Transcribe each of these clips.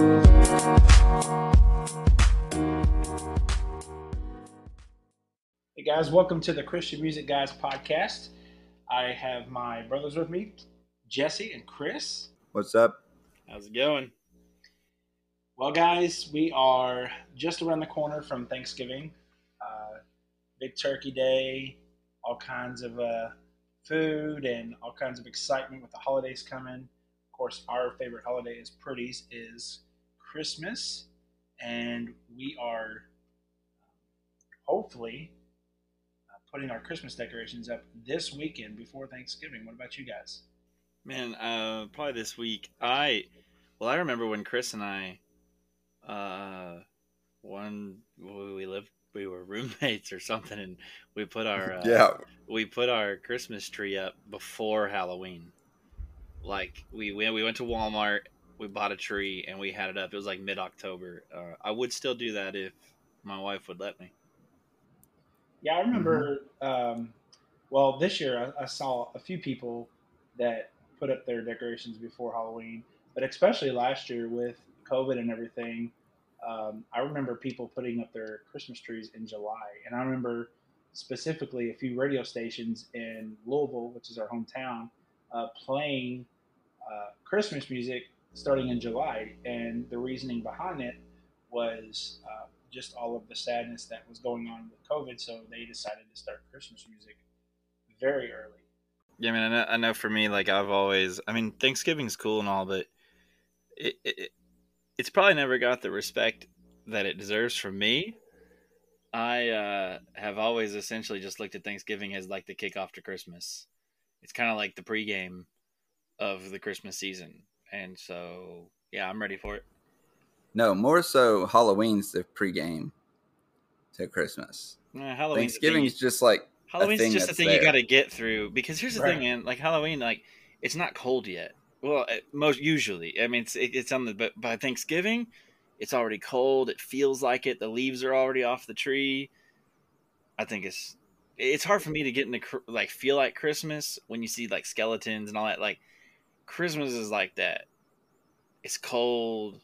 Hey guys, welcome to the Christian Music Guys podcast. I have my brothers with me, Jesse and Chris. What's up? How's it going? Well, guys, we are just around the corner from Thanksgiving. Uh, big Turkey Day, all kinds of uh, food and all kinds of excitement with the holidays coming. Of course, our favorite holiday is Pretty's is Christmas, and we are hopefully uh, putting our Christmas decorations up this weekend before Thanksgiving. What about you guys? Man, uh, probably this week. I, well, I remember when Chris and I, uh, one we lived, we were roommates or something, and we put our uh, Yeah, we put our Christmas tree up before Halloween. Like we went, we went to Walmart, we bought a tree, and we had it up. It was like mid October. Uh, I would still do that if my wife would let me. Yeah, I remember. Um, well, this year I, I saw a few people that put up their decorations before Halloween, but especially last year with COVID and everything, um, I remember people putting up their Christmas trees in July, and I remember specifically a few radio stations in Louisville, which is our hometown, uh, playing uh, Christmas music starting in July, and the reasoning behind it was uh, just all of the sadness that was going on with COVID. So they decided to start Christmas music very early. Yeah, I mean, I know, I know for me, like I've always, I mean, Thanksgiving's cool and all, but it, it it's probably never got the respect that it deserves from me. I uh, have always essentially just looked at Thanksgiving as like the kickoff to Christmas. It's kind of like the pregame of the Christmas season, and so yeah, I'm ready for it. no, more so Halloween's the pregame to Christmas. Uh, Halloween's Thanksgiving's just like Halloween's thing just a thing you got to get through because here's the Right. thing, man. Like Halloween, like it's not cold yet. Well, most usually, I mean, it's it, it's on the but by Thanksgiving, it's already cold. It feels like it. The leaves are already off the tree. I think it's it's hard for me to get into like feel like Christmas when you see like skeletons and all that. Like Christmas is like that. It's cold.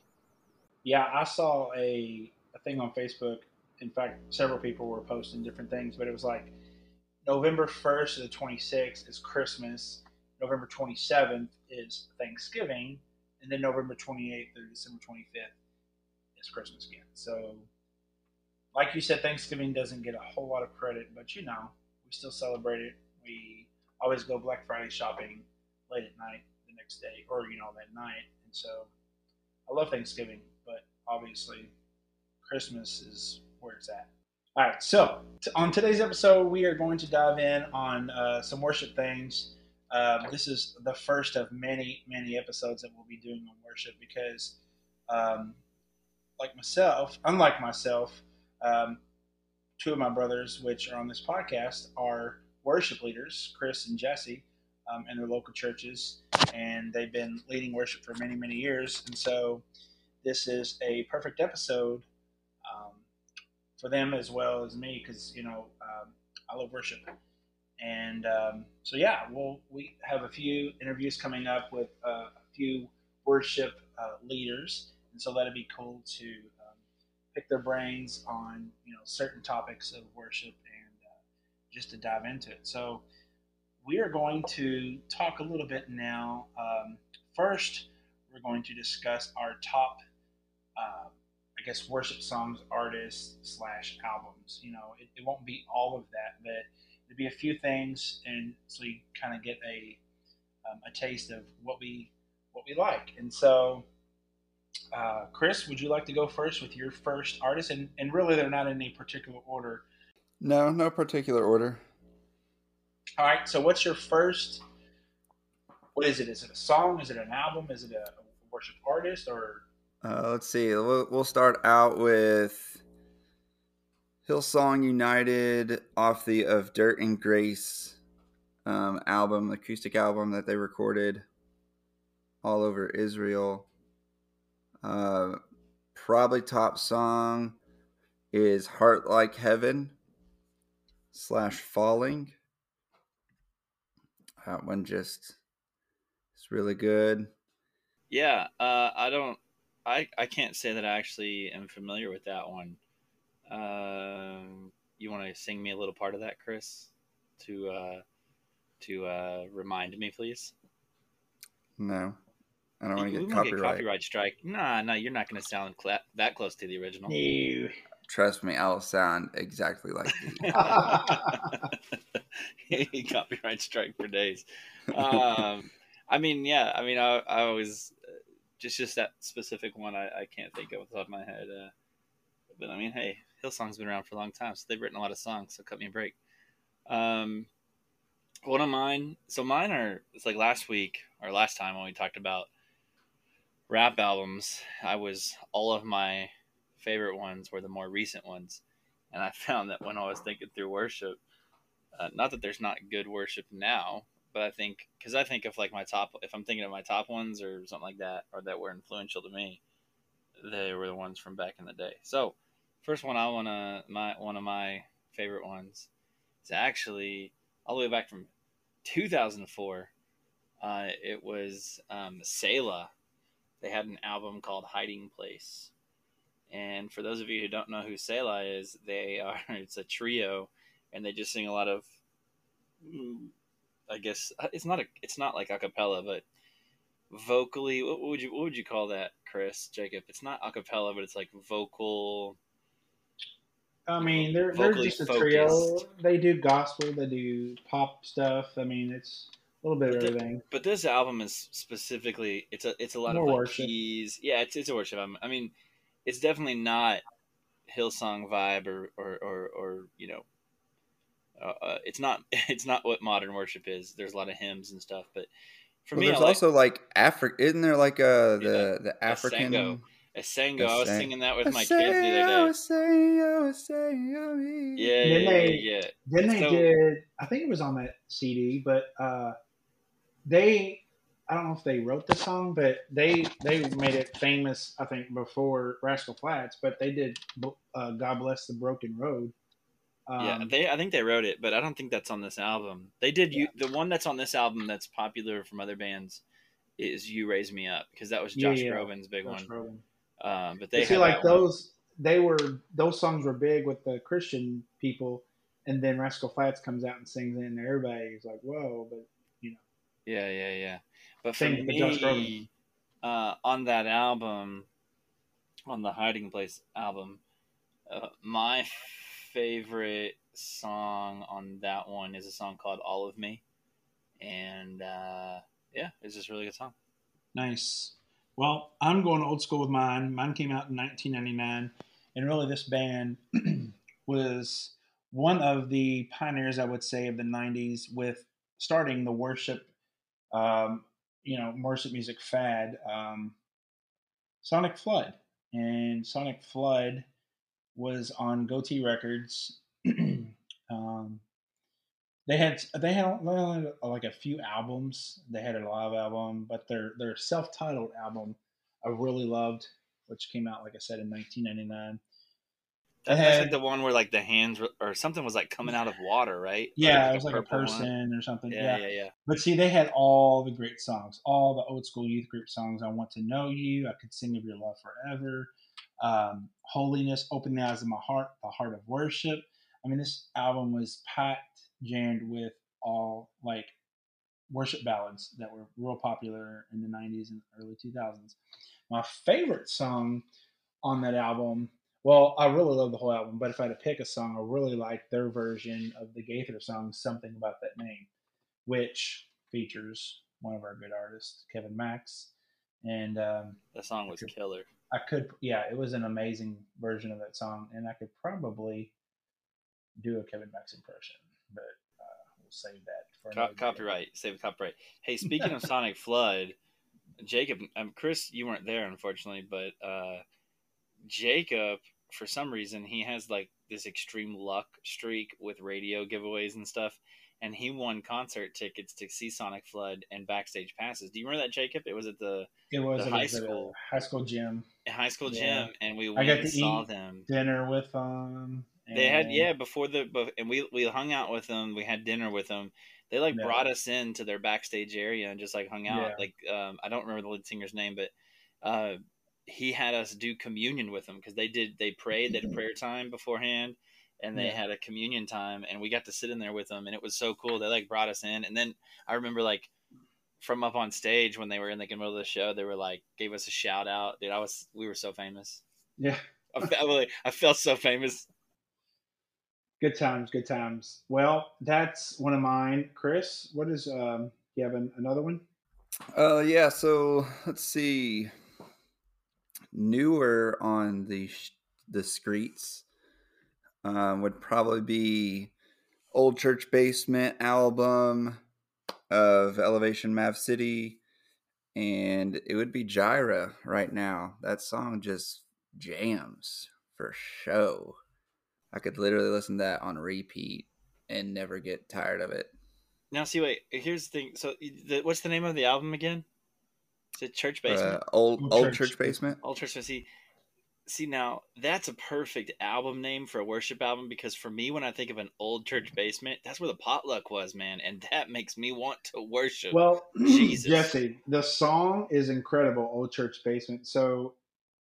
Yeah, I saw a, a thing on Facebook. In fact, several people were posting different things, but it was like November 1st to the 26th is Christmas, November 27th is Thanksgiving, and then November 28th through December 25th is Christmas again. So, like you said, Thanksgiving doesn't get a whole lot of credit, but you know, we still celebrate it. We always go Black Friday shopping late at night the next day, or you know, that night. So, I love Thanksgiving, but obviously, Christmas is where it's at. All right, so t- on today's episode, we are going to dive in on uh, some worship things. Um, this is the first of many, many episodes that we'll be doing on worship because, um, like myself, unlike myself, um, two of my brothers, which are on this podcast, are worship leaders, Chris and Jesse, um, in their local churches, and they've been leading worship for many, many years. And so, this is a perfect episode um, for them as well as me because you know um, I love worship, and um, so yeah, we'll we have a few interviews coming up with uh, a few worship uh, leaders, and so that'd be cool to um, pick their brains on you know certain topics of worship and uh, just to dive into it. So we are going to talk a little bit now. Um, first, we're going to discuss our top. Uh, I guess worship songs, artists slash albums. You know, it, it won't be all of that, but there'll be a few things, and so you kind of get a um, a taste of what we what we like. And so, uh, Chris, would you like to go first with your first artist? And and really, they're not in any particular order. no, no particular order. All right. So, what's your first? What is it? Is it a song? Is it an album? Is it a, worship artist? Or Uh, let's see. We'll, we'll start out with Hillsong United off the Of Dirt and Grace um, album, acoustic album that they recorded all over Israel. Uh, probably top song is Heart Like Heaven slash Falling. That one just it's really good. Yeah, uh, I don't. I I can't say that I actually am familiar with that one. Um, you want to sing me a little part of that, Chris, to uh, to uh, remind me, please? No, I don't want to get won't copyright. copyright strike. Nah, nah, you're not going to sound cla- that close to the original. No. Trust me, I'll sound exactly like the. copyright strike for days. Um, I mean, yeah. I mean, I, I always just just that specific one. I, I can't think of off the top of my head. Uh, but I mean, hey, Hillsong's been around for a long time, so they've written a lot of songs. So cut me a break. Um, one of mine. So mine are. It's like last week or last time when we talked about rap albums. I was all of my favorite ones were the more recent ones, and I found that when I was thinking through worship, uh, not that there's not good worship now, but I think because I think of like my top, if I'm thinking of my top ones or something like that, or that were influential to me, they were the ones from back in the day. So, first one I wanna my one of my favorite ones is actually all the way back from 2004. Uh, it was um, Selah. They had an album called Hiding Place. And for those of you who don't know who Selah is, they are it's a trio and they just sing a lot of mm, I guess it's not a it's not like a cappella, but vocally what would you what would you call that, Chris, Jacob? It's not a cappella, but it's like vocal I mean, they're they're just a trio. focused. They do gospel, they do pop stuff. I mean, it's a little bit of But the- everything. But this album is specifically it's a it's a lot More of like worship. keys. Yeah, it's it's a worship album. I mean, it's definitely not Hillsong vibe or or or, or you know, uh, uh, it's not it's not what modern worship is. There's a lot of hymns and stuff, but for Well, me, there's like also like Africa. Isn't there like uh the the a African? Sango. Asengo. I was singing that with my kids the other day. Asengo, Asengo, me. Yeah, Then yeah, yeah, they- yeah. Then they So- did. I think it was on that CD, but uh, they. I don't know if they wrote the song, but they they made it famous. I think before Rascal Flatts, but they did. Uh, God bless the broken road. Um, yeah, they. I think they wrote it, but I don't think that's on this album. They did. You the one that's on this album that's popular from other bands is "You Raise Me Up" because that was Josh yeah. Groban's big Josh one. Groban. Um, but they see, had like that one. those, they were those songs were big with the Christian people, and then Rascal Flatts comes out and sings it, and everybody's like, "Whoa!" But Yeah, yeah, yeah. But for Same Josh me, uh, on that album, on the Hiding Place album, uh, my favorite song on that one is a song called "All of Me," and uh, yeah, it's just a really good song. Nice. Well, I'm going old school with mine. Mine came out in 1999, and really, this band was one of the pioneers, I would say, of the 90s with starting the worship, um, you know, worship music fad. Um, Sonic Flood, and Sonic Flood was on Gotee Records. um, they had they had only like a few albums. They had a live album, but their their self titled album I really loved, which came out like I said in 1999. That's had- like the one where like the hands were, or something was like coming out of water, right? Yeah, Or, it was like a purple one. person or something. Yeah, yeah, yeah. But see, they had all the great songs, all the old school youth group songs. I want to know you. I could sing of your love forever. Um, Holiness, open the eyes of my heart, the heart of worship. I mean, this album was packed, jammed with all like worship ballads that were real popular in the 90s and early 2000s. My favorite song on that album, well, I really love the whole album, but if I had to pick a song, I really like their version of the Gaither song, Something About That Name, which features one of our good artists, Kevin Max. And um, The song was killer. I could, yeah, it was an amazing version of that song, and I could probably do a Kevin Max impression, but uh, we'll save that for Co- another day. copyright, save the copyright. Hey, speaking of Sonic Flood, Jacob, um, Chris, you weren't there unfortunately, but uh, Jacob, for some reason, he has like this extreme luck streak with radio giveaways and stuff, and he won concert tickets to see Sonic Flood and backstage passes. Do you remember that, Jacob? It was at the It was, the it high was school. high school gym high school Yeah. gym, and we I got to saw eat them. dinner with them. They had yeah before the and we we hung out with them. We had dinner with them. They like Yeah. brought us into their backstage area and just like hung out. Yeah. Like um, I don't remember the lead singer's name, but uh, he had us do communion with them because they did they prayed they had prayer time beforehand and they Yeah. had a communion time and we got to sit in there with them and it was so cool they like brought us in and then i remember like from up on stage when they were in the middle of the show they were like gave us a shout out dude i was we were so famous Yeah. i, felt, like, I felt so famous Good times, good times. Well, that's one of mine. Chris, what is um you have an, another one? Uh, yeah. So let's see. Newer on the sh- the streets um, would probably be Old Church Basement album of Elevation Mav City, and it would be Jireh right now. That song just jams for show. I could literally listen to that on repeat and never get tired of it. now see wait here's the thing so the, what's the name of the album again is it church basement Uh, old Old old Church church, basement. Old Church basement. see see now that's a perfect album name for a worship album because for me when I think of an old church basement, that's where the potluck was, man, and that makes me want to worship. Well, Jesus. Jesse, the song is incredible, Old Church Basement. So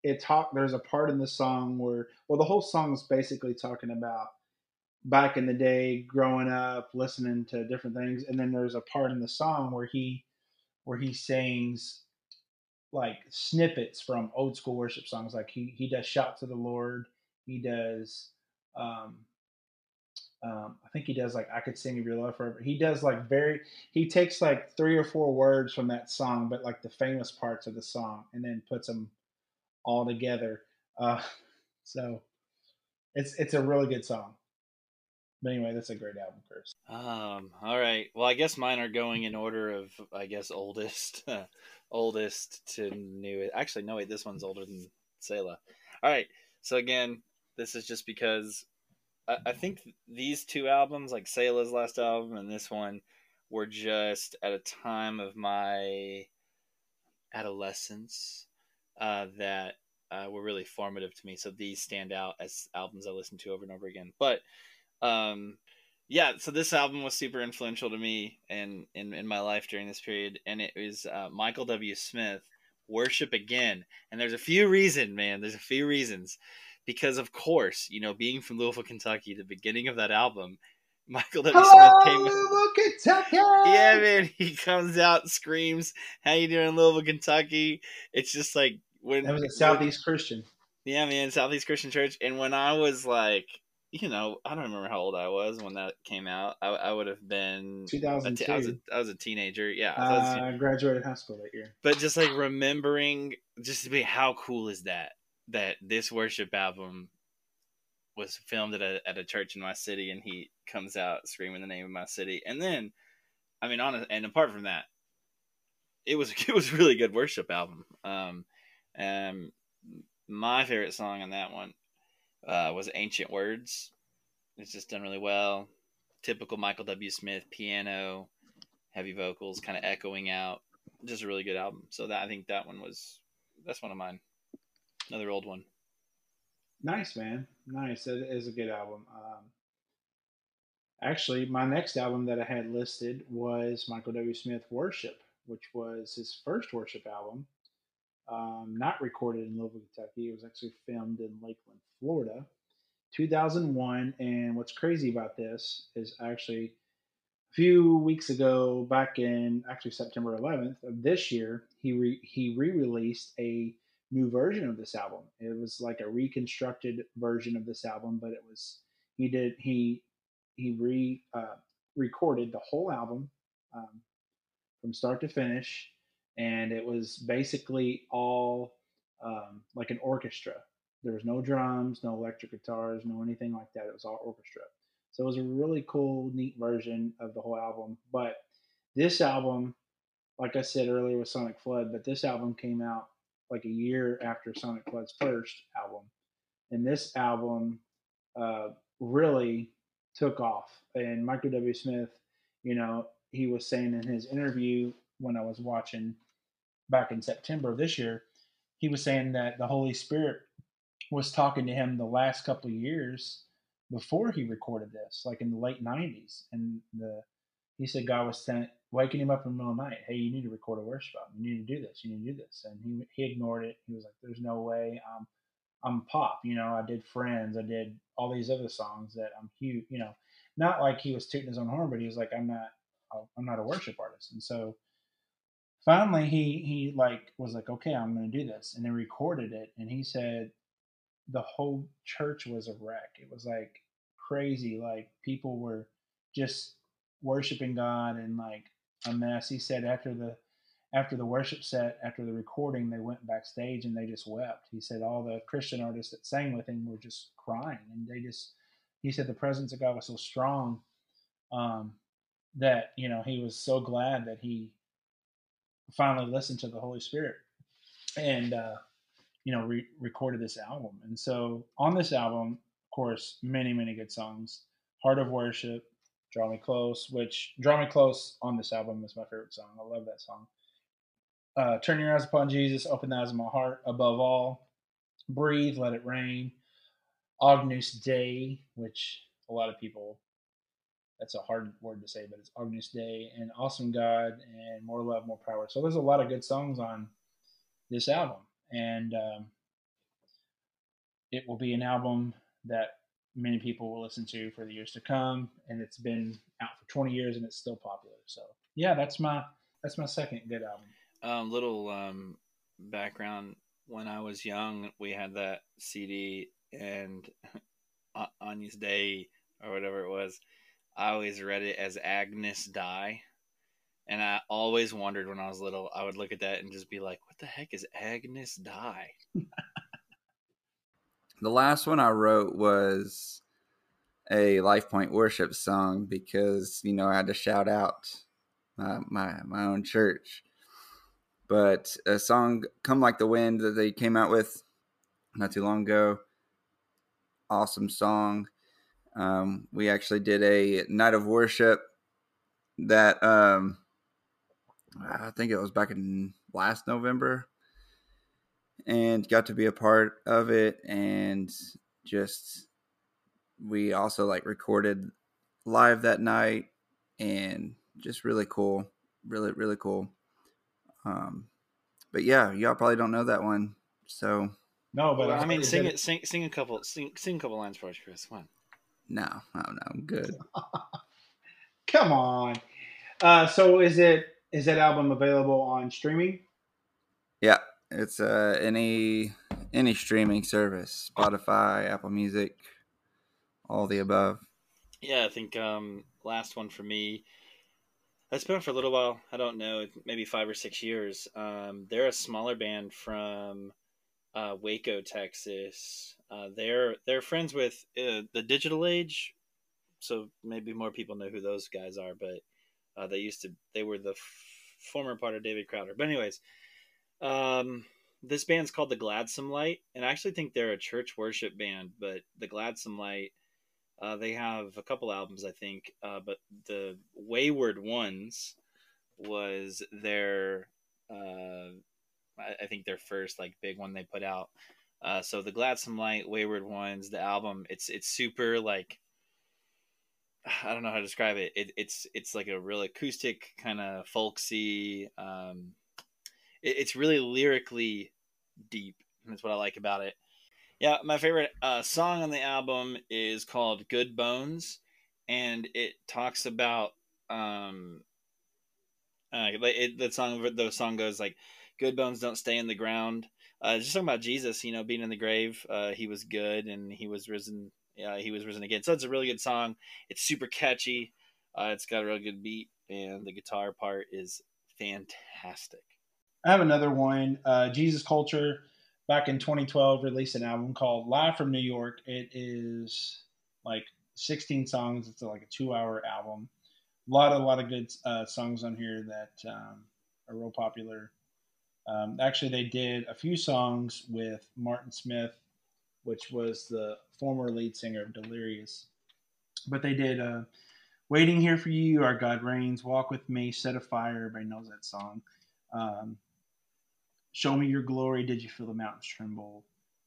it talk there's a part in the song where well the whole song is basically talking about back in the day growing up listening to different things and then there's a part in the song where he where he sings like snippets from old school worship songs like he he does shout to the lord he does um um, I think he does like I could sing of your love forever. He does like very he takes like three or four words from that song, but like the famous parts of the song, and then puts them all together. Uh, so it's it's a really good song. But anyway, that's a great album, Chris. Um, all right. Well, I guess mine are going in order of, I guess, oldest, oldest to newest. Actually, no, wait, this one's older than Selah. All right. So again, this is just because I, I think these two albums, like Selah's last album and this one, were just at a time of my adolescence uh, that uh, were really formative to me. So these stand out as albums I listen to over and over again. But um, yeah, so this album was super influential to me and in, in my life during this period, and it was uh, Michael W. Smith, "Worship Again." And there's a few reasons, man. There's a few reasons, because of course, you know, being from Louisville, Kentucky, the beginning of that album, Michael W. Smith came. Louisville, Kentucky. Yeah, man, he comes out, screams, "How you doing, Louisville, Kentucky?" It's just like when That was a Southeast Christian. yeah, man, Southeast Christian Church. And when I was like, you know, I don't remember how old I was when that came out. I, I would have been. a 2002. te- I was, a, I was a teenager, yeah. I was a teen- uh, graduated high school that year. but just like remembering, just to be how cool is that? That this worship album was filmed at a at a church in my city, and he comes out screaming the name of my city, and then, I mean, on and apart from that, it was it was a really good worship album. Um, um, my favorite song on that one uh, was "Ancient Words." It's just done really well. Typical Michael W. Smith piano, heavy vocals, kind of echoing out. Just a really good album. So that I think that one was that's one of mine. Another old one. Nice, man. Nice. That is a good album. Um, actually, my next album that I had listed was Michael W. Smith Worship, which was his first worship album. Um, not recorded in Louisville, Kentucky. It was actually filmed in Lakeland, Florida, 2001. And what's crazy about this is actually a few weeks ago, back in actually September 11th of this year, he re- he re-released a new version of this album. It was like a reconstructed version of this album, but it was he did he he re uh, recorded the whole album um, from start to finish, and it was basically all um, like an orchestra. There was no drums, no electric guitars, no anything like that. It was all orchestra. So it was a really cool, neat version of the whole album. But this album, like I said earlier with Sonic Flood, but this album came out like a year after Sonic Flood's first album, and this album uh, really took off. And Michael W. Smith, you know, he was saying in his interview when I was watching back in September of this year, he was saying that the Holy Spirit was talking to him the last couple of years before he recorded this, like in the late '90s, and the he said God was sent, waking him up in the middle of the night. Hey, you need to record a worship album. You need to do this. You need to do this. And he he ignored it. He was like, "There's no way. I'm I'm pop. You know, I did Friends. I did all these other songs that I'm huge. You know, not like he was tooting his own horn, but he was like, I'm not I'm not a worship artist. And so finally he he like was like, okay, I'm to do this, and they recorded it. And he said the whole church was a wreck. It was like crazy. Like people were just worshiping God and like a mess. He said after the after the worship set, after the recording, they went backstage and they just wept. He said all the Christian artists that sang with him were just crying, and they just. He said the presence of God was so strong um, that you know he was so glad that he finally listened to the Holy Spirit and uh, you know re- recorded this album. And so on this album, of course, many many good songs. Heart of Worship, Draw Me Close, which Draw Me Close on this album is my favorite song. I love that song. Uh, Turn Your Eyes Upon Jesus, Open the Eyes of My Heart, Above All, Breathe, Let It Rain, Agnus Dei, which a lot of people, that's a hard word to say, but it's Agnus Dei, and Awesome God, and More Love, More Power. So there's a lot of good songs on this album. And um, it will be an album that many people will listen to for the years to come. And it's been out for 20 years and it's still popular. So yeah, that's my that's my second good album. Um, little um, background: when I was young, we had that CD, and Agnus day or whatever it was, I always read it as Agnes Die. And I always wondered when I was little, I would look at that and just be like, what the heck is Agnes Die? the last one I wrote was a Life Point worship song because, you know, I had to shout out my, my, my own church. But a song, Come Like the Wind, that they came out with not too long ago, awesome song. Um, we actually did a night of worship that um, I think it was back in last November and got to be a part of it and just we also like recorded live that night and just really cool really really cool. Um but yeah y'all probably don't know that one so. No but well, i mean sing it sing sing a couple sing sing a couple lines for us chris. Come on no no no i'm good come on uh so is it is that album available on streaming yeah it's uh any any streaming service, Spotify, Apple Music, all the above. Yeah, I think um last one for me. It's been for a little while. I don't know, maybe five or six years. Um, they're a smaller band from uh, Waco, Texas. Uh, they're they're friends with uh, the Digital Age, so maybe more people know who those guys are. But uh, they used to they were the f- former part of David Crowder. But anyways, um, this band's called the Gladsome Light, and I actually think they're a church worship band. But the Gladsome Light, uh, they have a couple albums, I think. Uh, but the Wayward Ones was their, I, think their first like big one they put out. Uh, so the Gladsome Light, Wayward Ones, the album, it's it's super like. I don't know how to describe it. it it's it's like a real acoustic kind of folksy. Um, it's really lyrically deep. That's what I like about it. Yeah, my favorite uh, song on the album is called "Good Bones," and it talks about um, uh, it, the song. The song goes like, "Good bones don't stay in the ground." Uh, just talking about Jesus, you know, being in the grave. Uh, he was good, and he was risen. Yeah, he was risen again. So it's a really good song. It's super catchy. Uh, it's got a real good beat, and the guitar part is fantastic. I have another one. Uh, Jesus Culture, back in 2012, released an album called Live from New York. It is like 16 songs. It's like a two-hour album. A lot, a lot of good uh, songs on here that um, are real popular. Um, actually, they did a few songs with Martin Smith, which was the former lead singer of Delirious. But they did uh, "Waiting Here for You," "Our God Reigns," "Walk with Me," "Set a Fire." Everybody knows that song. Um, Show Me Your Glory, Did You Feel the Mountains Tremble?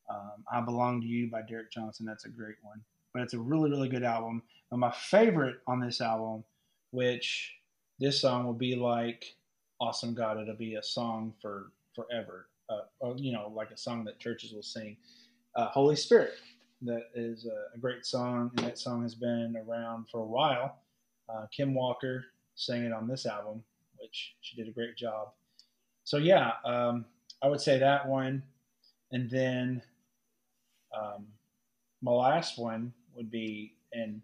Um, I Belong to You by Derek Johnson. That's a great one. But it's a really, really good album. But my favorite on this album, which this song will be like "Awesome God." It'll be a song for forever. Uh, or, you know, like a song that churches will sing. Uh, Holy Spirit, that is a, a, great song, and that song has been around for a while. Uh, Kim Walker sang it on this album, which she did a great job. So yeah, um, I would say that one, and then um, my last one would be, and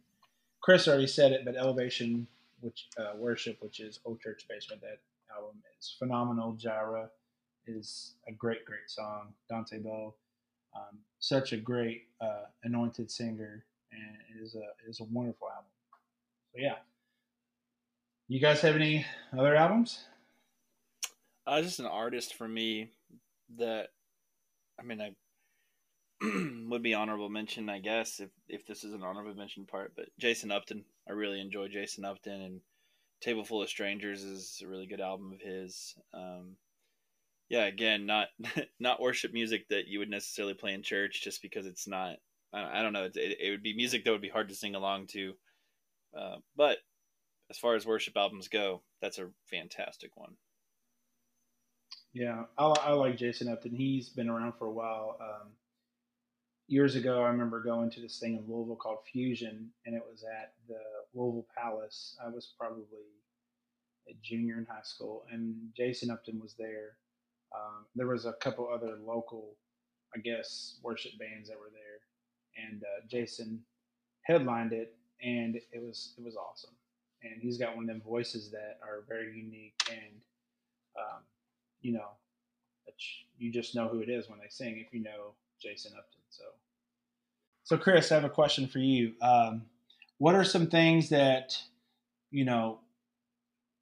Chris already said it, but Elevation, which uh, worship, which is Old Church Basement, that album is phenomenal. Jireh is a great, great song. Dante Bowe, um, such a great uh, anointed singer, and it is a it is a wonderful album. So yeah, you guys have any other albums? Uh, just an artist for me that, I mean, I would be honorable mention, I guess, if if this is an honorable mention part. But Jason Upton, I really enjoy Jason Upton, and Table Full of Strangers is a really good album of his. Um, yeah, again, not not worship music that you would necessarily play in church, just because it's not. I, don't know. It, it, would be music that would be hard to sing along to. Uh, but as far as worship albums go, that's a fantastic one. Yeah, I, I like Jason Upton. He's been around for a while. Um, years ago, I remember going to this thing in Louisville called Fusion, and it was at the Louisville Palace. I was probably a junior in high school, and Jason Upton was there. Um, there was a couple other local, I guess, worship bands that were there, and uh, Jason headlined it, and it was it was awesome. And he's got one of them voices that are very unique, and um, you know, you just know who it is when they sing if you know Jason Upton. So, so Chris, I have a question for you. Um, what are some things that you know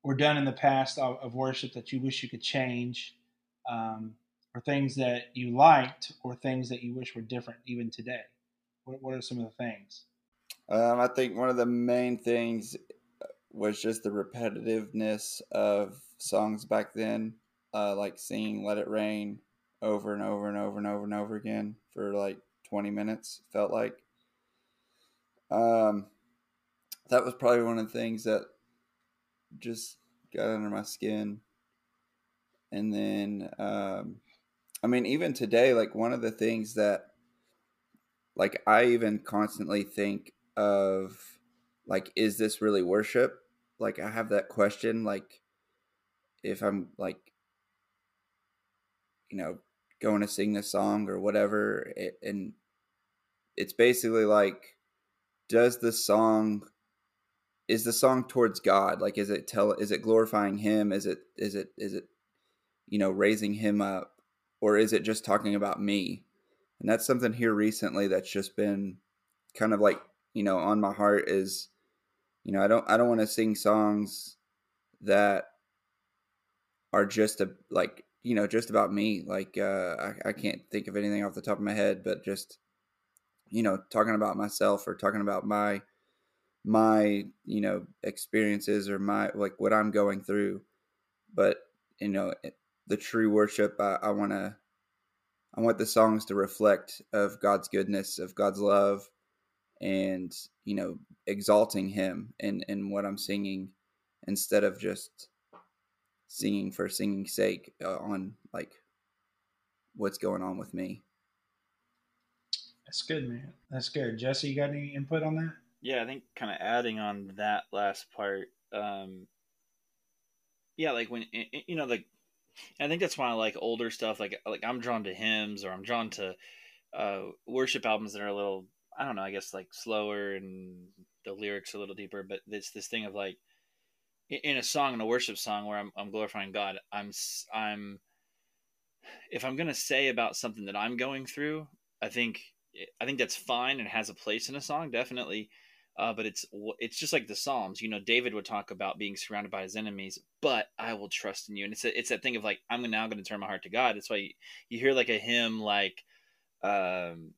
were done in the past of, of worship that you wish you could change, um, or things that you liked, or things that you wish were different even today? What, what are some of the things? Um, I think one of the main things was just the repetitiveness of songs back then, uh, like singing "Let It Rain" over and over and over and over and over again for like 20 minutes, felt like. Um, that was probably one of the things that just got under my skin. And then, um, I mean, even today, like one of the things that, like, I even constantly think of, like, is this really worship? Like, I have that question, like, if I'm like, you know, going to sing this song or whatever it, and it's basically like does the song is the song towards god? Like is it tell is it glorifying him? Is it is it is it you know raising him up? Or is it just talking about me? And that's something here recently that's just been kind of like you know on my heart is you know i don't i don't want to sing songs that are just a like you know, just about me. Like, uh, I, I can't think of anything off the top of my head, but just, you know, talking about myself or talking about my, my, you know, experiences or my, like what I'm going through. But, you know, the true worship, I, I want to, I want the songs to reflect of God's goodness, of God's love, and you know, exalting Him in in what I'm singing, instead of just singing for singing's sake uh, on like what's going on with me. That's good, man. That's good. Jesse, you got any input on that? Yeah, I think kind of adding on that last part. Um, yeah, like when you know, like I think that's why I like older stuff. Like like I'm drawn to hymns or I'm drawn to uh, worship albums that are a little I don't know. I guess like slower and the lyrics a little deeper. But it's this thing of like in a song in a worship song where I'm, I'm glorifying God, I'm I'm if I'm gonna say about something that I'm going through, I think I think that's fine and has a place in a song, definitely. Uh, but it's it's just like the Psalms, you know. David would talk about being surrounded by his enemies, but I will trust in you, and it's a, it's that thing of like I'm now going to turn my heart to God. That's why you, you hear like a hymn like um,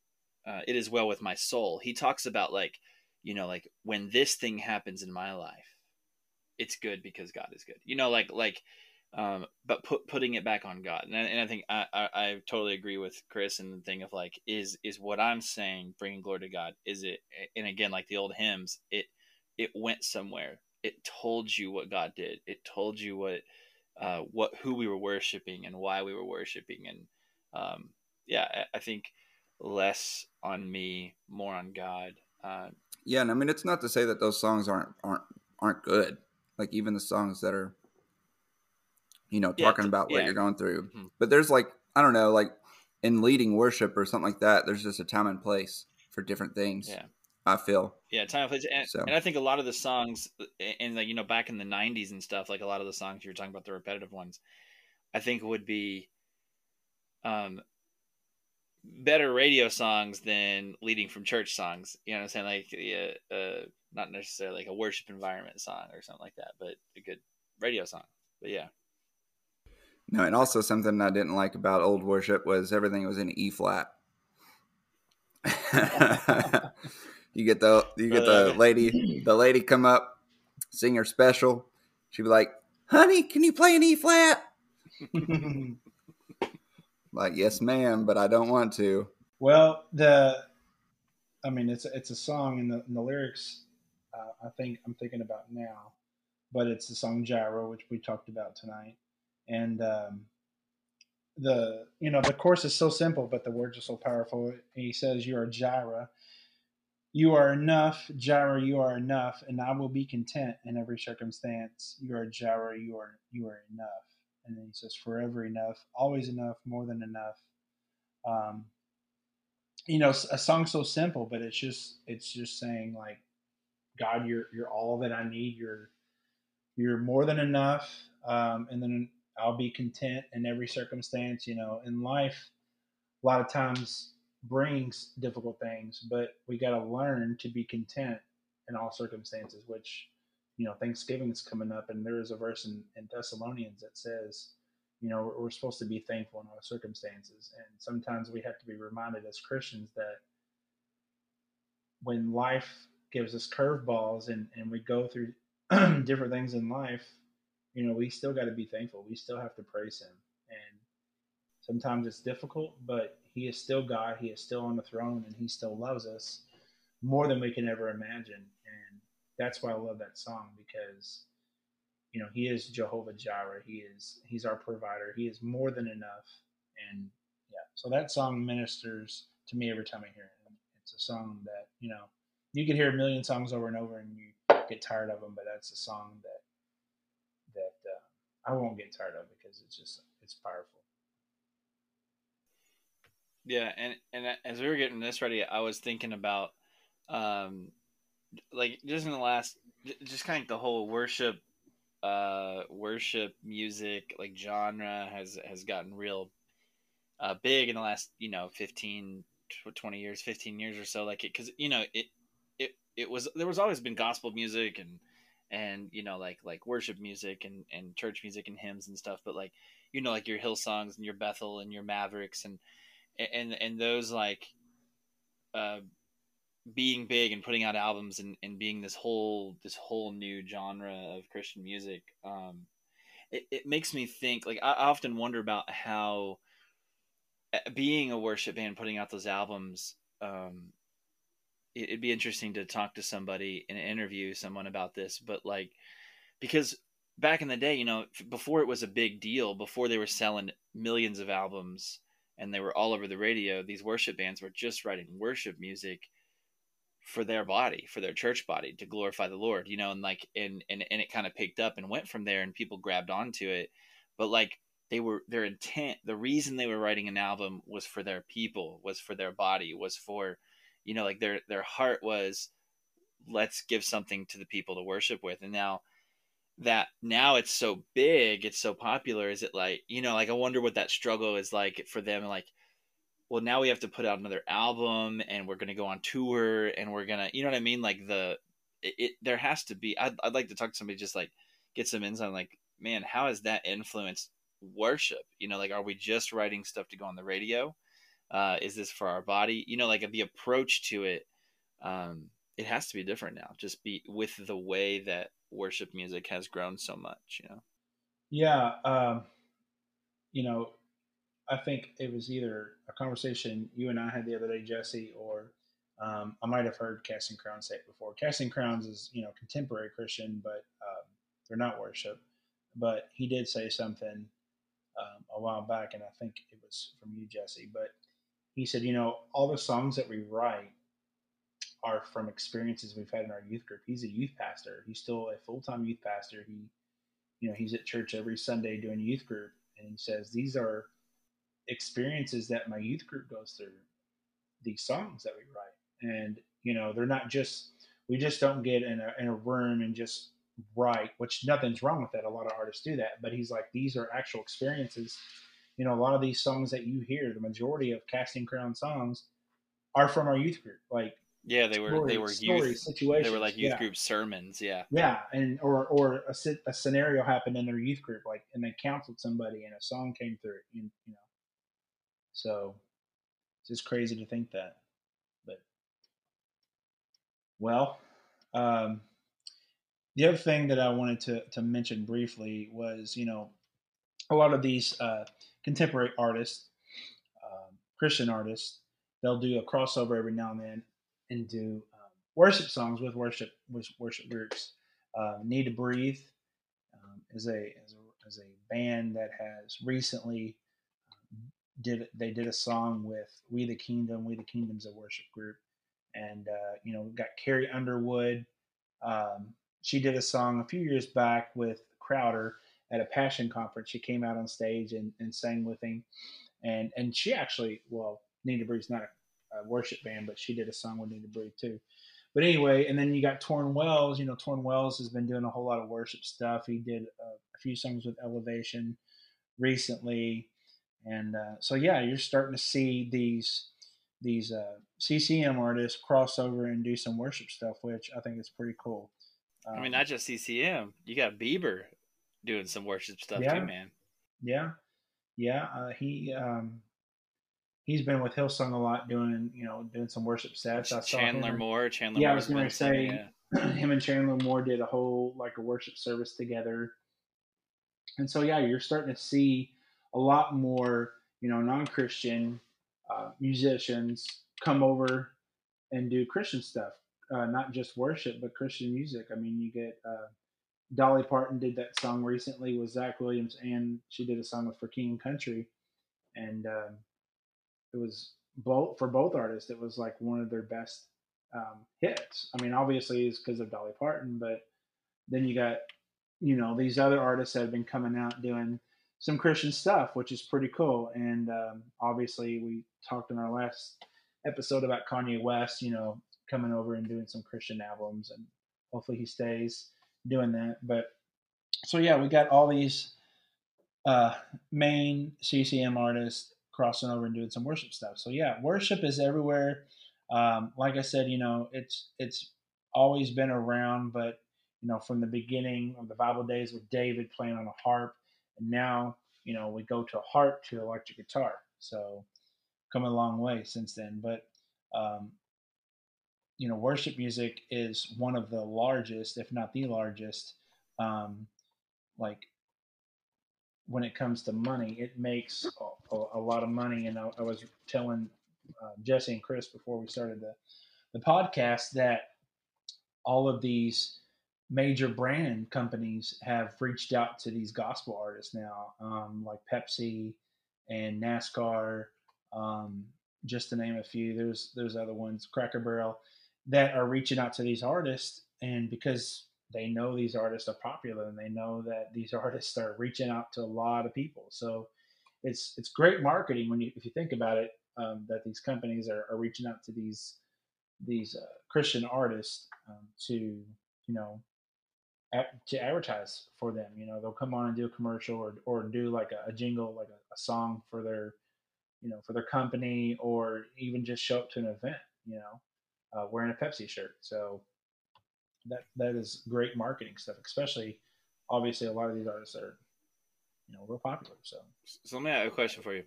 uh, "It is well with my soul." He talks about like you know like when this thing happens in my life, it's good because God is good. You know, like like, um, but put putting it back on God, and I, and I think I, I, I totally agree with Chris and the thing of like is is what I'm saying bringing glory to God? Is it? And again, like the old hymns, it it went somewhere. it told you what God did. It told you what uh, what who we were worshiping and why we were worshiping. And um, yeah, I, I, think less on me, more on God. Uh, yeah, and I mean it's not to say that those songs aren't aren't aren't good. Like even the songs that are, you know, talking yeah, about what yeah. you're going through. Mm-hmm. But there's like I don't know, like in leading worship or something like that. There's just a time and place for different things. Yeah. I feel. Yeah, time and place, and, so. and I think a lot of the songs, and like you know, back in the '90s and stuff, like a lot of the songs you were talking about, the repetitive ones, I think would be, um, better radio songs than leading from church songs. You know what I'm saying? Like, yeah, uh, not necessarily like a worship environment song or something like that, but a good radio song. But yeah. No, and also something I didn't like about old worship was everything was in E flat. you get the you get the uh, lady the lady come up, sing her special. She'd be like, "Honey, can you play an E flat?" like, "Yes, ma'am, but I don't want to." Well, the I mean, it's it's a song, and the, and the lyrics. Uh, I think I'm thinking about now, but it's the song "Jireh," which we talked about tonight, and um, the you know the course is so simple, but the words are so powerful. He says, "You are Jireh." You are enough, Jireh, you are enough, and I will be content in every circumstance. You are Jireh, you are you are enough. And then he says, forever enough, always enough, more than enough. Um, you know, a song so simple, but it's just it's just saying like, God, you're you're all that I need. You're you're more than enough. Um, and then I'll be content in every circumstance. You know, in life, a lot of times brings difficult things, but we got to learn to be content in all circumstances, which, you know, Thanksgiving is coming up, and there is a verse in, in Thessalonians that says, you know, we're, we're supposed to be thankful in all circumstances. And sometimes we have to be reminded as Christians that when life gives us curveballs and, and we go through different things in life, you know, we still got to be thankful. We still have to praise Him. And sometimes it's difficult, but he is still God. He is still on the throne, and He still loves us more than we can ever imagine. And that's why I love that song because you know He is Jehovah Jireh. He is He's our provider. He is more than enough. And yeah, so that song ministers to me every time I hear it. It's a song that you know you can hear a million songs over and over, and you get tired of them. But that's a song that that uh, I won't get tired of because it's just it's powerful. Yeah, and and as we were getting this ready, I was thinking about, um, like just in the last, just kind of the whole worship, uh, worship music like genre has has gotten real, uh, big in the last you know 15, 20 years, fifteen years or so. Like it, because you know it, it was there was always been gospel music and and you know like like worship music and and church music and hymns and stuff, but like you know like your Hillsongs and your Bethel and your Mavericks and and and those like uh, being big and putting out albums and, and being this whole this whole new genre of Christian music, um, it, it makes me think. Like I often wonder about how uh, being a worship band putting out those albums. Um, it'd be interesting to talk to somebody and interview someone about this, but like because back in the day, you know, before it was a big deal, before they were selling millions of albums and they were all over the radio, these worship bands were just writing worship music for their body, for their church body to glorify the Lord, you know, and like and and, and it kind of picked up and went from there and people grabbed onto it. But like they were their intent, the reason they were writing an album was for their people, was for their body, was for you know, like their their heart was let's give something to the people to worship with. And now that now it's so big, it's so popular. Is it like you know, like I wonder what that struggle is like for them. Like, well, now we have to put out another album, and we're gonna go on tour, and we're gonna, you know what I mean? Like the it, it there has to be. I'd, I'd like to talk to somebody just like get some insight. Like, man, how has that influenced worship? You know, like are we just writing stuff to go on the radio? Uh, is this for our body? You know, like the approach to it. Um, it has to be different now. Just be with the way that worship music has grown so much, you know? Yeah. Um, you know, I think it was either a conversation you and I had the other day, Jesse, or Um, I might have heard Casting Crowns say it before. Casting Crowns is you know contemporary Christian, but um, they're not worship. But he did say something um, a while back, and I think it was from you, Jesse. But he said, you know, all the songs that we write are from experiences we've had in our youth group. He's a youth pastor. He's still a full time youth pastor. He, you know, he's at church every Sunday doing youth group, and he says these are experiences that my youth group goes through. These songs that we write, and you know, they're not just we just don't get in a in a room and just write, which nothing's wrong with that. A lot of artists do that, but he's like these are actual experiences. You know, a lot of these songs that you hear, the majority of Casting Crown songs, are from our youth group. Like yeah, they were story, they were youth situations. they were like youth yeah. group sermons. Yeah, Yeah, and or or a, a scenario happened in their youth group, like, and they counseled somebody, and a song came through. You, you know, so it's just crazy to think that. But well, um, the other thing that I wanted to to mention briefly was, you know, a lot of these uh, contemporary artists, um, Christian artists, they'll do a crossover every now and then and do um, worship songs with worship with worship groups. Uh, Need to Breathe um, is a is a a band that has recently um, did they did a song with We the Kingdom. We the Kingdom's a worship group, and uh, you know got Carrie Underwood. Um, she did a song a few years back with Crowder at a Passion conference. She came out on stage and, and sang with him, and and she actually well Need to Breathe's not a, a worship band, but she did a song with Need to Breathe too. But anyway, and then you got Tauren Wells. You know, Tauren Wells has been doing a whole lot of worship stuff. He did uh, a few songs with Elevation recently, and uh, so yeah, you're starting to see these these uh, CCM artists cross over and do some worship stuff, which I think is pretty cool. I mean Um, not just CCM. You got Bieber doing some worship stuff Yeah. too, man. Yeah, yeah. Uh, he um, he's been with Hillsong a lot, doing you know doing some worship sets. I saw Chandler him, Moore. Chandler. Yeah, I was gonna say- yeah. him and Chandler Moore did a whole like a worship service together, and so yeah, you're starting to see a lot more you know non-Christian uh, musicians come over and do Christian stuff, uh, not just worship but Christian music. I mean, you get uh, Dolly Parton did that song recently with Zach Williams, and she did a song with For King and Country, and um, it was both for both artists. It was like one of their best um, hits. I mean, obviously it's because of Dolly Parton, but then you got you know these other artists that have been coming out doing some Christian stuff, which is pretty cool. And um, obviously, we talked in our last episode about Kanye West, you know, coming over and doing some Christian albums, and hopefully he stays doing that. But so yeah, we got all these uh, main CCM artists crossing over and doing some worship stuff. So yeah, worship is everywhere. Um, like I said, you know, it's it's always been around, but you know, from the beginning of the Bible days with David playing on a harp, and now you know we go to a harp to electric guitar. So come a long way since then. But um, you know, worship music is one of the largest, if not the largest, um, like when it comes to money, it makes a, a, lot of money. And I, I was telling uh, Jesse and Chris before we started the, the podcast that all of these major brand companies have reached out to these gospel artists now, um, like Pepsi and NASCAR, um, just to name a few. There's there's other ones, Cracker Barrel, that are reaching out to these artists, and because they know these artists are popular and they know that these artists are reaching out to a lot of people. So it's it's great marketing when you if you think about it um, that these companies are, are reaching out to these these uh, Christian artists um, to you know to advertise for them. You know they'll come on and do a commercial or or do like a, a jingle like a, a song for their you know for their company or even just show up to an event. You know uh, wearing a Pepsi shirt. So that that is great marketing stuff, especially obviously a lot of these artists are you know real popular. So So let me ask a question for you.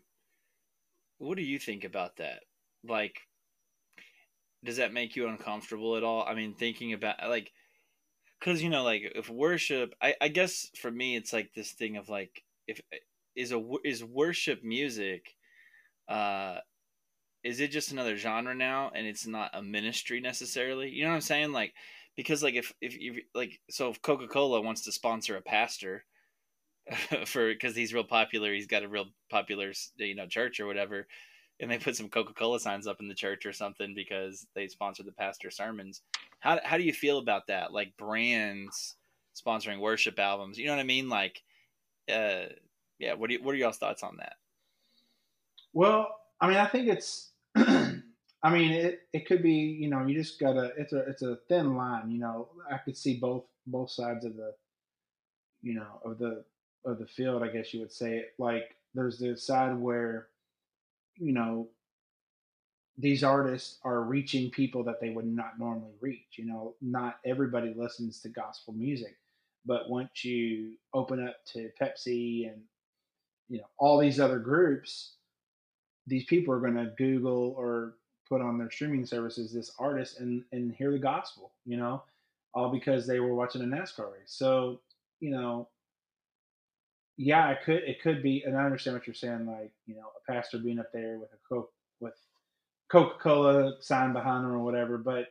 What do you think about that? Like, does that make you uncomfortable at all? I mean, thinking about like, because you know, like if worship, I, I guess for me, it's like this thing of like, if is a is worship music, uh, is it just another genre now and it's not a ministry necessarily? You know what I'm saying? Like because like if if you like so if Coca-Cola wants to sponsor a pastor for because he's real popular, he's got a real popular you know church or whatever, and they put some Coca-Cola signs up in the church or something because they sponsor the pastor sermons. How how do you feel about that? Like brands sponsoring worship albums, you know what I mean? Like, uh, yeah. What do you, what are y'all's thoughts on that? Well, I mean, I think it's I mean, it, it could be, you know, you just gotta. It's a it's a thin line, you know. I could see both both sides of the, you know, of the of the field. I guess you would say it. Like, there's the side where, you know, these artists are reaching people that they would not normally reach. You know, not everybody listens to gospel music, but once you open up to Pepsi and you know all these other groups, these people are going to Google or put on their streaming services this artist and and hear the gospel, you know, all because they were watching a NASCAR race. So, you know, yeah, it could it could be, and I understand what you're saying, like you know, a pastor being up there with a coke with Coca Cola sign behind them or whatever, but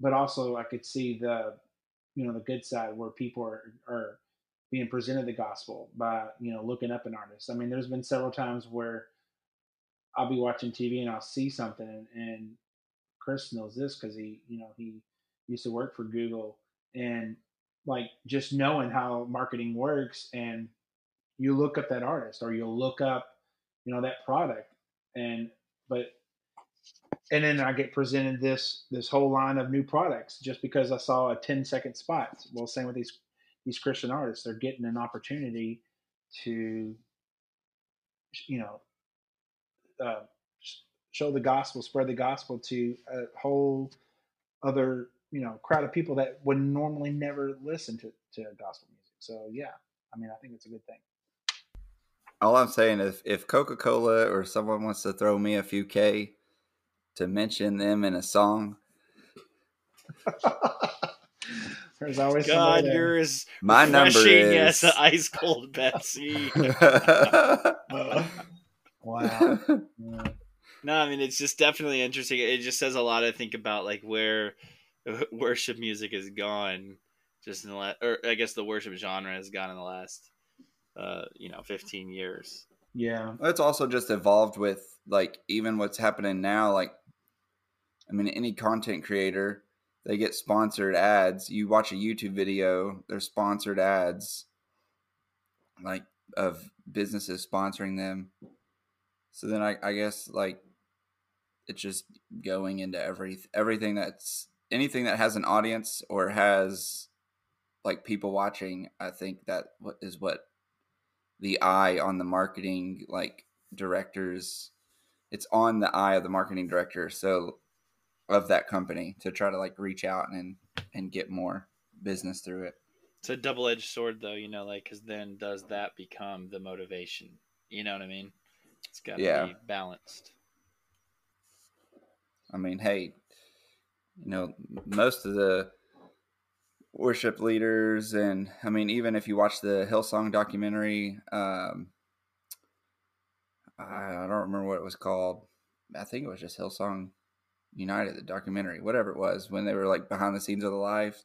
but also I could see the you know the good side where people are are being presented the gospel by you know looking up an artist. I mean, there's been several times where I'll be watching TV and I'll see something, and, Chris knows this because he, you know, he used to work for Google, and like just knowing how marketing works, and you look up that artist or you'll look up, you know, that product, and but and then I get presented this this whole line of new products just because I saw a 10 second spot. Well, same with these these Christian artists, they're getting an opportunity to you know uh, show the gospel, spread the gospel to a whole other you know crowd of people that would normally never listen to, to gospel music. So yeah, I mean, I think it's a good thing. All I'm saying is, if Coca Cola or someone wants to throw me a few K to mention them in a song, there's always God, you're as my number is as ice cold Pepsi. Wow. No, I mean it's just definitely interesting. It just says a lot. I think about like where worship music has gone, just in the last, or I guess the worship genre has gone in the last, uh, you know, fifteen years. Yeah, it's also just evolved with like even what's happening now. Like, I mean, any content creator, they get sponsored ads. You watch a YouTube video, there's sponsored ads, like of businesses sponsoring them so then I, I guess like it's just going into every everything that's anything that has an audience or has like people watching. I think that is what the eye on the marketing like directors. It's on the eye of the marketing director. So of that company to try to like reach out and and get more business through it. It's a double edged sword, though, you know, like because then does that become the motivation? You know what I mean? It's got to yeah. be balanced. I mean, hey, you know, most of the worship leaders, and I mean, even if you watch the Hillsong documentary, um, I, I don't remember what it was called. I think it was just Hillsong United, the documentary, whatever it was, when they were like behind the scenes of the life,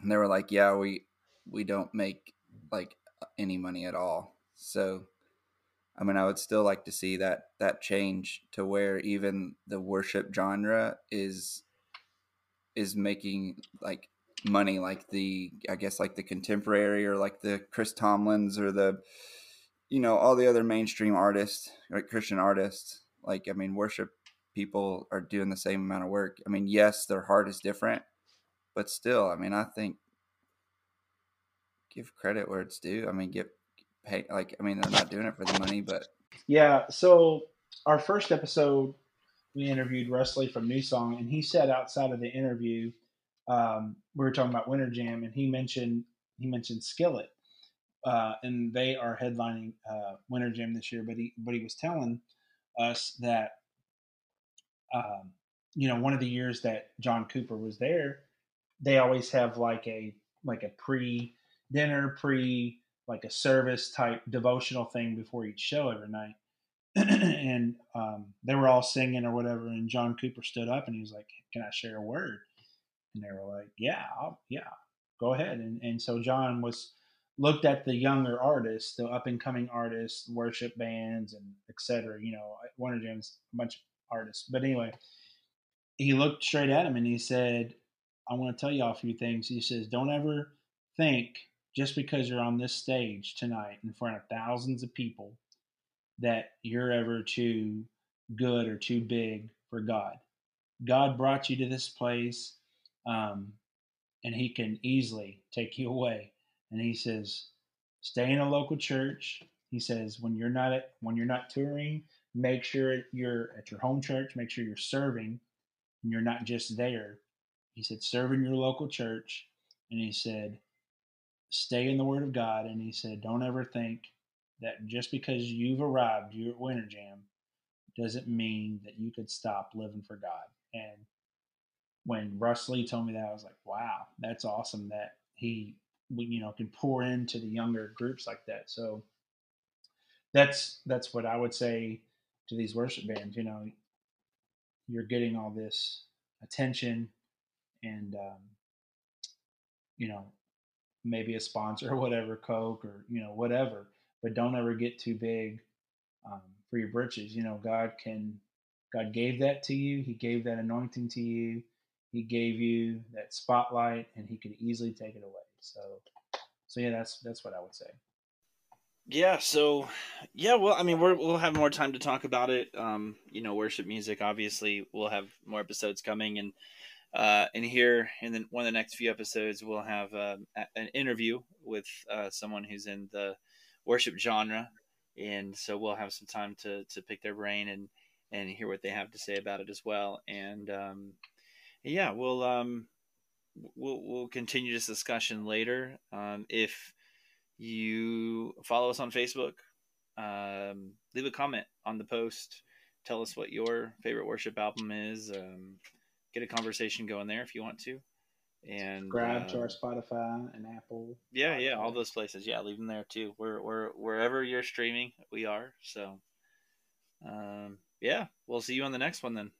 and they were like, "Yeah, we we don't make like any money at all." So I mean, I would still like to see that that change to where even the worship genre is is making like money, like the I guess like the contemporary or like the Chris Tomlins or the you know all the other mainstream artists, like Christian artists. Like I mean, worship people are doing the same amount of work. I mean, yes, their heart is different, but still, I mean, I think give credit where it's due. I mean, give pay like I mean they're not doing it for the money, but yeah. So our first episode, we interviewed Russ Lee from NewSong, and he said outside of the interview, um, we were talking about Winter Jam, and he mentioned he mentioned Skillet, uh, and they are headlining uh, Winter Jam this year. But he but he was telling us that um, you know one of the years that John Cooper was there, they always have like a like a pre dinner pre like a service type devotional thing before each show every night. and um, they were all singing or whatever. And John Cooper stood up and he was like, "Can I share a word?" And they were like, "Yeah, I'll, yeah, go ahead." And and so John was looked at the younger artists, the up and coming artists, worship bands, and etc. You know, Winter Jam's a bunch of artists. But anyway, he looked straight at him and he said, "I want to tell y'all a few things." He says, "Don't ever think just because you're on this stage tonight in front of thousands of people." that you're ever too good or too big for God. God brought you to this place, um, and He can easily take you away. And He says, stay in a local church. He says, when you're not at, when you're not touring, make sure you're at your home church. Make sure you're serving, and you're not just there. He said, serve in your local church. And He said, stay in the Word of God. And He said, don't ever think that just because you've arrived, you're at Winter Jam, doesn't mean that you could stop living for God. And when Russ Lee told me that, I was like, wow, that's awesome that he, you know, can pour into the younger groups like that. So that's that's what I would say to these worship bands. You know, you're getting all this attention, and um, you know, maybe a sponsor or whatever, Coke or you know whatever but don't ever get too big um, for your britches. You know, God can, God gave that to you. He gave that anointing to you. He gave you that spotlight, and He could easily take it away. So, so yeah, that's that's what I would say. Yeah. So, yeah. Well, I mean, we will have more time to talk about it. Um, you know, worship music. Obviously, we'll have more episodes coming, and uh, and here in the, one of the next few episodes, we'll have uh, an interview with uh, someone who's in the worship genre, and so we'll have some time to to pick their brain and and hear what they have to say about it as well. And um, yeah, we'll um, we'll we'll continue this discussion later. Um, if you follow us on Facebook, um, leave a comment on the post. Tell us what your favorite worship album is get a conversation going there if you want to. And subscribe uh, to our Spotify and Apple. Yeah, yeah, all those places. Yeah, leave them there too. We're, we're wherever you're streaming, we are. So, um, yeah, we'll see you on the next one then.